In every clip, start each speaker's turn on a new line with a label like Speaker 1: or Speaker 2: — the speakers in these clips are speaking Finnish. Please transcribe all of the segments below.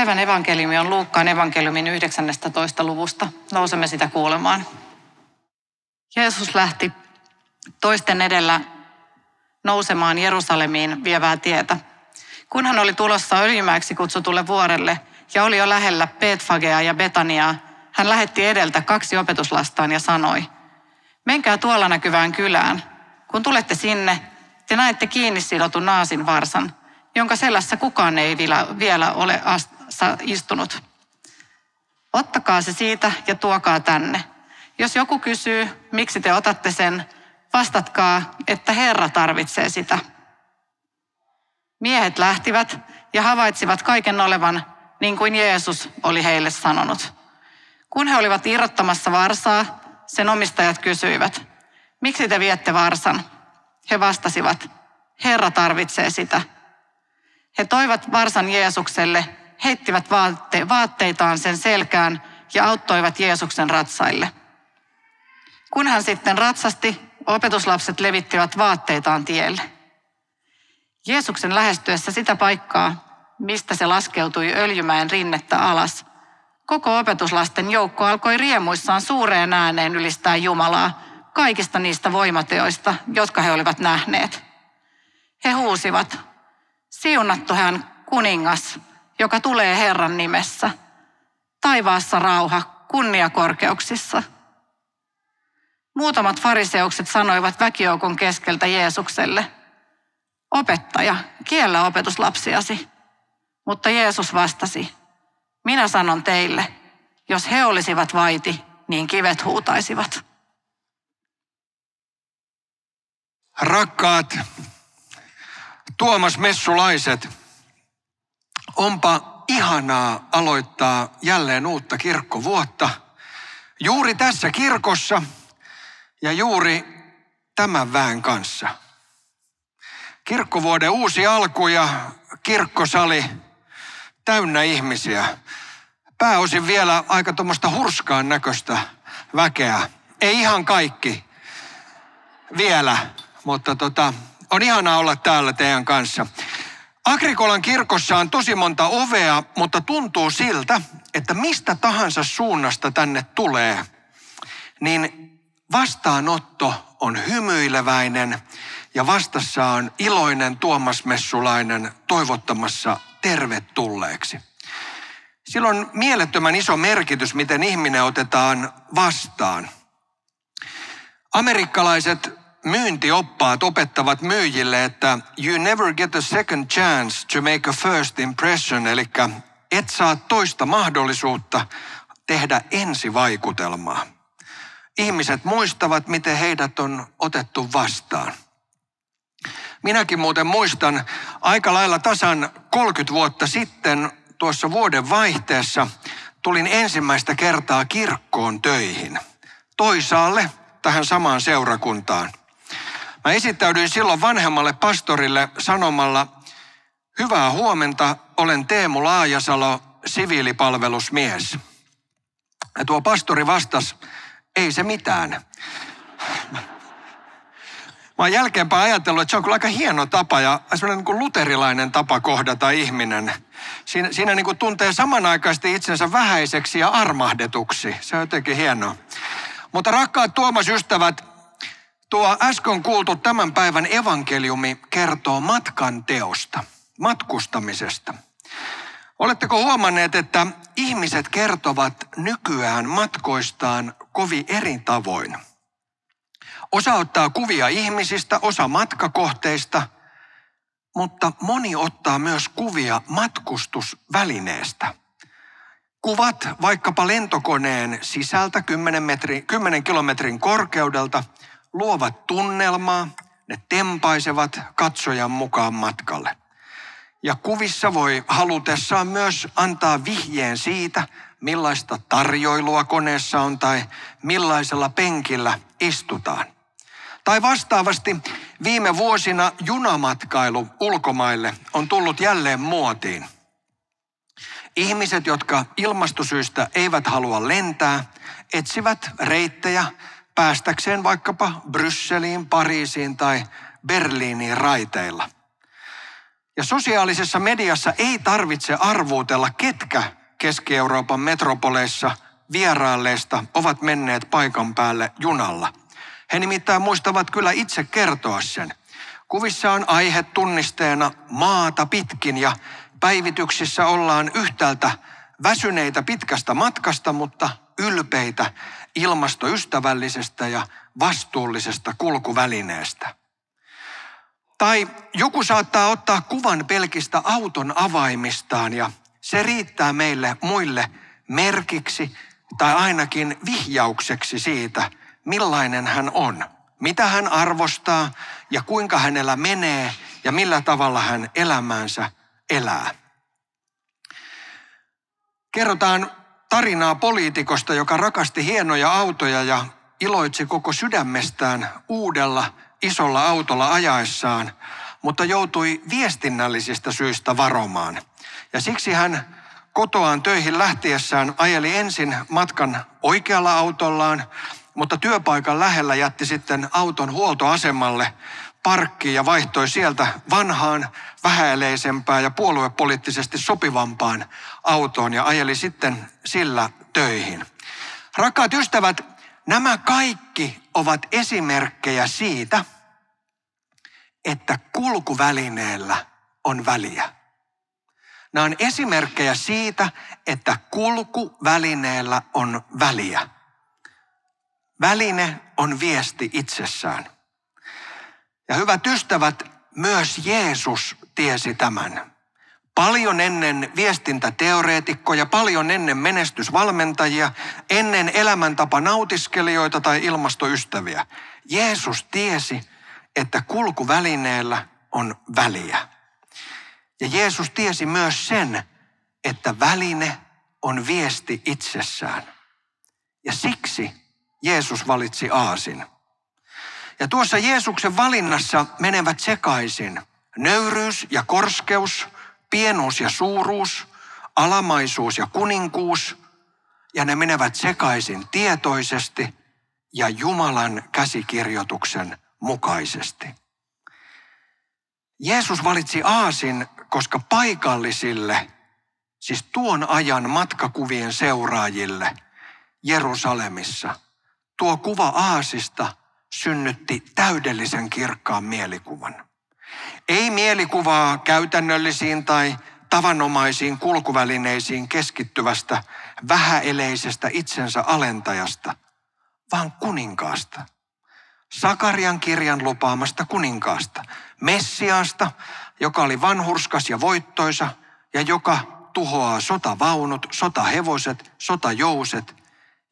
Speaker 1: Päivän evankeliumi on Luukkaan evankeliumin 19. luvusta. Nousemme sitä kuulemaan. Jeesus lähti toisten edellä nousemaan Jerusalemiin vievää tietä. Kun hän oli tulossa Öljymäeksi kutsutulle vuorelle ja oli jo lähellä Petfagea ja Betaniaa, hän lähetti edeltä kaksi opetuslastaan ja sanoi, menkää tuolla näkyvään kylään. Kun tulette sinne, te näette kiinni sidotun naasin varsan, jonka selässä kukaan ei vielä ole istunut. Ottakaa se siitä ja tuokaa tänne. Jos joku kysyy, miksi te otatte sen, vastatkaa, että Herra tarvitsee sitä. Miehet lähtivät ja havaitsivat kaiken olevan niin kuin Jeesus oli heille sanonut. Kun he olivat irrottamassa varsaa, sen omistajat kysyivät, miksi te viette varsan? He vastasivat, Herra tarvitsee sitä. He toivat varsan Jeesukselle, heittivät vaatte, vaatteitaan sen selkään ja auttoivat Jeesuksen ratsaille. Kun hän sitten ratsasti, opetuslapset levittivät vaatteitaan tielle. Jeesuksen lähestyessä sitä paikkaa, mistä se laskeutui Öljymäen rinnettä alas, koko opetuslasten joukko alkoi riemuissaan suureen ääneen ylistää Jumalaa kaikista niistä voimateoista, jotka he olivat nähneet. He huusivat, siunattu hän kuningas, joka tulee Herran nimessä. Taivaassa rauha, kunniakorkeuksissa. Muutamat fariseukset sanoivat väkijoukon keskeltä Jeesukselle, opettaja, kiellä opetuslapsiasi. Mutta Jeesus vastasi, minä sanon teille, jos he olisivat vaiti, niin kivet huutaisivat.
Speaker 2: Rakkaat Tuomas Messulaiset, onpa ihanaa aloittaa jälleen uutta kirkkovuotta. Juuri tässä kirkossa ja juuri tämän väen kanssa. Kirkkovuoden uusi alku ja kirkkosali täynnä ihmisiä. Pääosin vielä aika tuommoista hurskaan näköistä väkeä. Ei ihan kaikki vielä, mutta tota, on ihanaa olla täällä teidän kanssa. Agrikolan kirkossa on tosi monta ovea, mutta tuntuu siltä, että mistä tahansa suunnasta tänne tulee, niin vastaanotto on hymyileväinen ja vastassa on iloinen Tuomas Messulainen toivottamassa tervetulleeksi. Sillä on mielettömän iso merkitys, miten ihminen otetaan vastaan. Amerikkalaiset myyntioppaat opettavat myyjille, että you never get a second chance to make a first impression, eli et saa toista mahdollisuutta tehdä ensivaikutelmaa. Ihmiset muistavat, miten heidät on otettu vastaan. Minäkin muuten muistan aika lailla tasan 30 vuotta sitten tuossa vuoden vaihteessa tulin ensimmäistä kertaa kirkkoon töihin. Toisaalle tähän samaan seurakuntaan. Mä esittäydyin silloin vanhemmalle pastorille sanomalla, hyvää huomenta, olen Teemu Laajasalo, siviilipalvelusmies. Ja tuo pastori vastasi, ei se mitään. Mä oon jälkeenpäin ajatellut, että se on kyllä aika hieno tapa ja sellainen niin luterilainen tapa kohdata ihminen. Siinä, siinä niin kuin tuntee samanaikaisesti itsensä vähäiseksi ja armahdetuksi. Se on jotenkin hienoa. Mutta rakkaat Tuomas-ystävät, tuo äsken kuultu tämän päivän evankeliumi kertoo matkan teosta, matkustamisesta. Oletteko huomanneet, että ihmiset kertovat nykyään matkoistaan kovin eri tavoin? Osa ottaa kuvia ihmisistä, osa matkakohteista, mutta moni ottaa myös kuvia matkustusvälineestä. Kuvat vaikkapa lentokoneen sisältä 10, metri, 10 kilometrin korkeudelta luovat tunnelmaa, ne tempaisevat katsojan mukaan matkalle. Ja kuvissa voi halutessaan myös antaa vihjeen siitä, millaista tarjoilua koneessa on tai millaisella penkillä istutaan. Tai vastaavasti viime vuosina junamatkailu ulkomaille on tullut jälleen muotiin. Ihmiset, jotka ilmastosyistä eivät halua lentää, etsivät reittejä päästäkseen vaikkapa Brysseliin, Pariisiin tai Berliiniin raiteilla. Ja sosiaalisessa mediassa ei tarvitse arvuutella, ketkä Keski-Euroopan metropoleissa vieraalleista ovat menneet paikan päälle junalla. He nimittäin muistavat kyllä itse kertoa sen. Kuvissa on aihe tunnisteena maata pitkin ja päivityksissä ollaan yhtäältä väsyneitä pitkästä matkasta, mutta ylpeitä ilmastoystävällisestä ja vastuullisesta kulkuvälineestä. Tai joku saattaa ottaa kuvan pelkistä auton avaimistaan ja se riittää meille muille merkiksi tai ainakin vihjaukseksi siitä, millainen hän on, mitä hän arvostaa ja kuinka hänellä menee ja millä tavalla hän elämäänsä elää. Kerrotaan tarinaa poliitikosta, joka rakasti hienoja autoja ja iloitsi koko sydämestään uudella isolla autolla ajaessaan, mutta joutui viestinnällisistä syistä varomaan. Ja siksi hän kotoaan töihin lähtiessään ajeli ensin matkan oikealla autollaan, mutta työpaikan lähellä jätti sitten auton huoltoasemalle parkkiin ja vaihtoi sieltä vanhaan, vähäeleisempään ja puoluepoliittisesti sopivampaan autoon ja ajeli sitten sillä töihin. Rakkaat ystävät, nämä kaikki ovat esimerkkejä siitä, että kulkuvälineellä on väliä. Nämä on esimerkkejä siitä, että kulkuvälineellä on väliä. Väline on viesti itsessään. Ja hyvät ystävät, myös Jeesus tiesi tämän. Paljon ennen viestintäteoreetikkoja, paljon ennen menestysvalmentajia, ennen elämäntapa nautiskelijoita tai ilmastoystäviä. Jeesus tiesi, että kulkuvälineellä on väliä. Ja Jeesus tiesi myös sen, että väline on viesti itsessään. Ja siksi Jeesus valitsi aasin. Ja tuossa Jeesuksen valinnassa menevät sekaisin nöyryys ja korskeus, pienuus ja suuruus, alamaisuus ja kuninkuus, ja ne menevät sekaisin tietoisesti ja Jumalan käsikirjoituksen mukaisesti. Jeesus valitsi aasin, koska paikallisille, siis tuon ajan matkakuvien seuraajille Jerusalemissa, tuo kuva aasista synnytti täydellisen kirkkaan mielikuvan. Ei mielikuvaa käytännöllisiin tai tavanomaisiin kulkuvälineisiin keskittyvästä vähäeleisestä itsensä alentajasta, vaan kuninkaasta. Sakarian kirjan lupaamasta kuninkaasta, Messiaasta, joka oli vanhurskas ja voittoisa ja joka tuhoaa sotavaunut, sotahevoset, sotajouset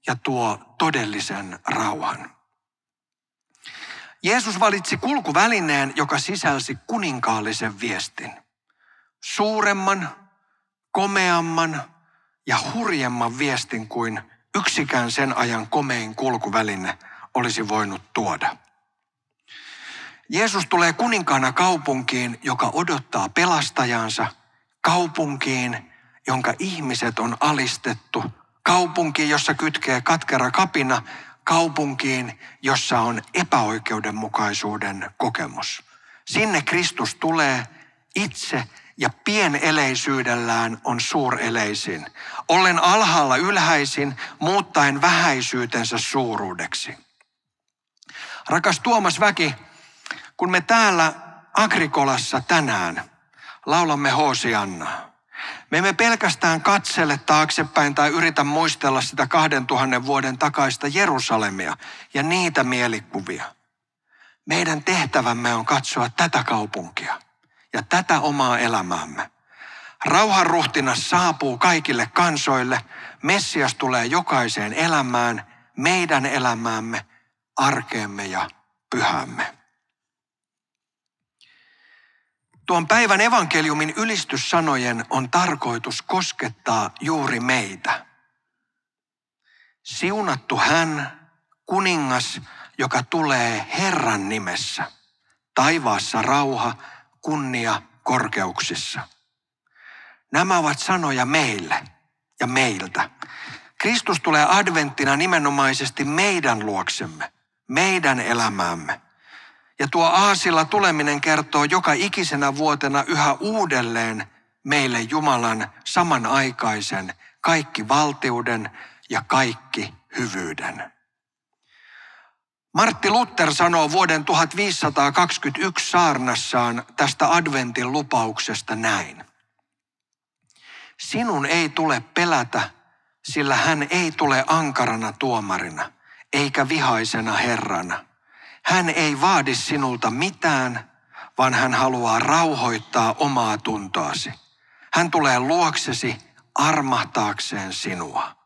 Speaker 2: ja tuo todellisen rauhan. Jeesus valitsi kulkuvälineen, joka sisälsi kuninkaallisen viestin. Suuremman, komeamman ja hurjemman viestin kuin yksikään sen ajan komein kulkuväline olisi voinut tuoda. Jeesus tulee kuninkaana kaupunkiin, joka odottaa pelastajansa, kaupunkiin, jonka ihmiset on alistettu, kaupunkiin, jossa kytkee katkera kapina, kaupunkiin, jossa on epäoikeudenmukaisuuden kokemus. Sinne Kristus tulee itse ja pieneleisyydellään on suureleisin. Ollen alhaalla ylhäisin, muuttaen vähäisyytensä suuruudeksi. Rakas Tuomas Väki, kun me täällä Agrikolassa tänään laulamme Hosiannaa, me emme pelkästään katsele taaksepäin tai yritä muistella sitä 2000 vuoden takaista Jerusalemia ja niitä mielikuvia. Meidän tehtävämme on katsoa tätä kaupunkia ja tätä omaa elämäämme. Rauhan ruhtinas saapuu kaikille kansoille. Messias tulee jokaiseen elämään, meidän elämäämme, arkeemme ja pyhämme. Tuon päivän evankeliumin ylistyssanojen on tarkoitus koskettaa juuri meitä. Siunattu hän, kuningas, joka tulee Herran nimessä. Taivaassa rauha, kunnia korkeuksissa. Nämä ovat sanoja meille ja meiltä. Kristus tulee adventtina nimenomaisesti meidän luoksemme, meidän elämäämme. Ja tuo aasilla tuleminen kertoo joka ikisenä vuotena yhä uudelleen meille Jumalan samanaikaisen kaikki valtiuden ja kaikki hyvyyden. Martti Luther sanoo vuoden 1521 saarnassaan tästä adventin lupauksesta näin. Sinun ei tule pelätä, sillä hän ei tule ankarana tuomarina, eikä vihaisena herrana. Hän ei vaadi sinulta mitään, vaan hän haluaa rauhoittaa omaa tuntoasi. Hän tulee luoksesi armahtaakseen sinua.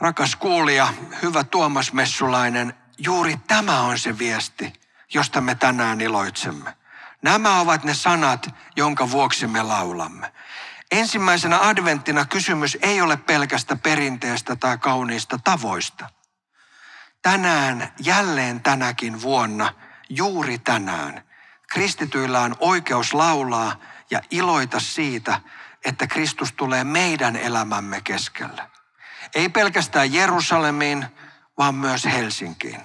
Speaker 2: Rakas kuulija, hyvä Tuomas Messulainen, juuri tämä on se viesti, josta me tänään iloitsemme. Nämä ovat ne sanat, jonka vuoksi me laulamme. Ensimmäisenä adventtina kysymys ei ole pelkästä perinteestä tai kauniista tavoista. Tänään, jälleen tänäkin vuonna, juuri tänään, kristityillä on oikeus laulaa ja iloita siitä, että Kristus tulee meidän elämämme keskelle. Ei pelkästään Jerusalemiin, vaan myös Helsinkiin.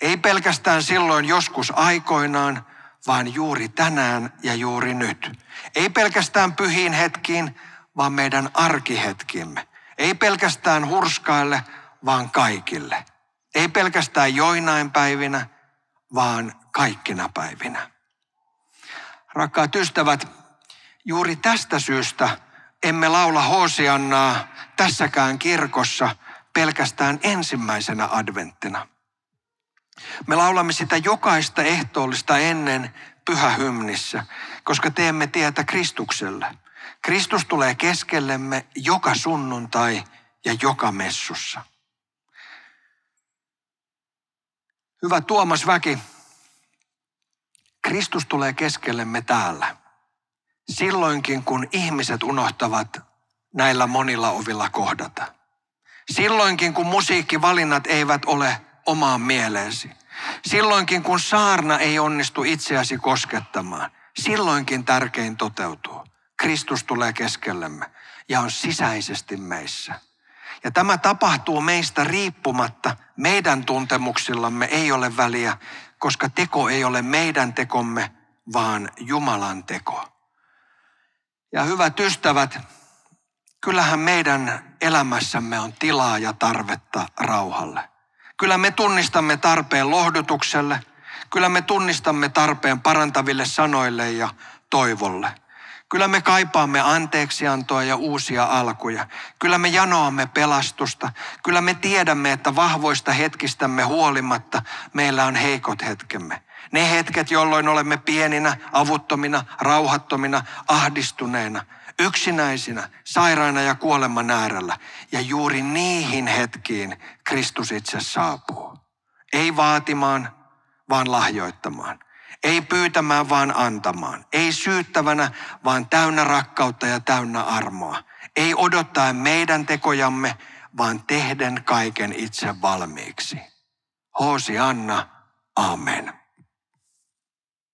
Speaker 2: Ei pelkästään silloin joskus aikoinaan, vaan juuri tänään ja juuri nyt. Ei pelkästään pyhiin hetkiin, vaan meidän arkihetkimme. Ei pelkästään hurskaille, vaan kaikille. Ei pelkästään joinain päivinä, vaan kaikkina päivinä. Rakkaat ystävät, juuri tästä syystä emme laula Hosiannaa tässäkään kirkossa pelkästään ensimmäisenä adventtina. Me laulamme sitä jokaista ehtoollista ennen pyhähymnissä, koska teemme tietä Kristukselle. Kristus tulee keskellemme joka sunnuntai ja joka messussa. Hyvä Tuomas Väki, Kristus tulee keskellemme täällä. Silloinkin, kun ihmiset unohtavat näillä monilla ovilla kohdata. Silloinkin, kun musiikkivalinnat eivät ole omaan mieleesi. Silloinkin, kun saarna ei onnistu itseäsi koskettamaan. Silloinkin tärkein toteutuu. Kristus tulee keskellemme ja on sisäisesti meissä. Ja tämä tapahtuu meistä riippumatta. Meidän tuntemuksillamme ei ole väliä, koska teko ei ole meidän tekomme, vaan Jumalan teko. Ja hyvät ystävät, kyllähän meidän elämässämme on tilaa ja tarvetta rauhalle. Kyllä me tunnistamme tarpeen lohdutukselle, kyllä me tunnistamme tarpeen parantaville sanoille ja toivolle. Kyllä me kaipaamme anteeksiantoa ja uusia alkuja. Kyllä me janoamme pelastusta. Kyllä me tiedämme, että vahvoista hetkistämme huolimatta meillä on heikot hetkemme. Ne hetket, jolloin olemme pieninä, avuttomina, rauhattomina, ahdistuneina, yksinäisinä, sairaina ja kuoleman äärellä. Ja juuri niihin hetkiin Kristus itse saapuu. Ei vaatimaan, vaan lahjoittamaan. Ei pyytämään, vaan antamaan. Ei syyttävänä, vaan täynnä rakkautta ja täynnä armoa. Ei odottaa meidän tekojamme, vaan tehden kaiken itse valmiiksi. Hoosi Anna, amen.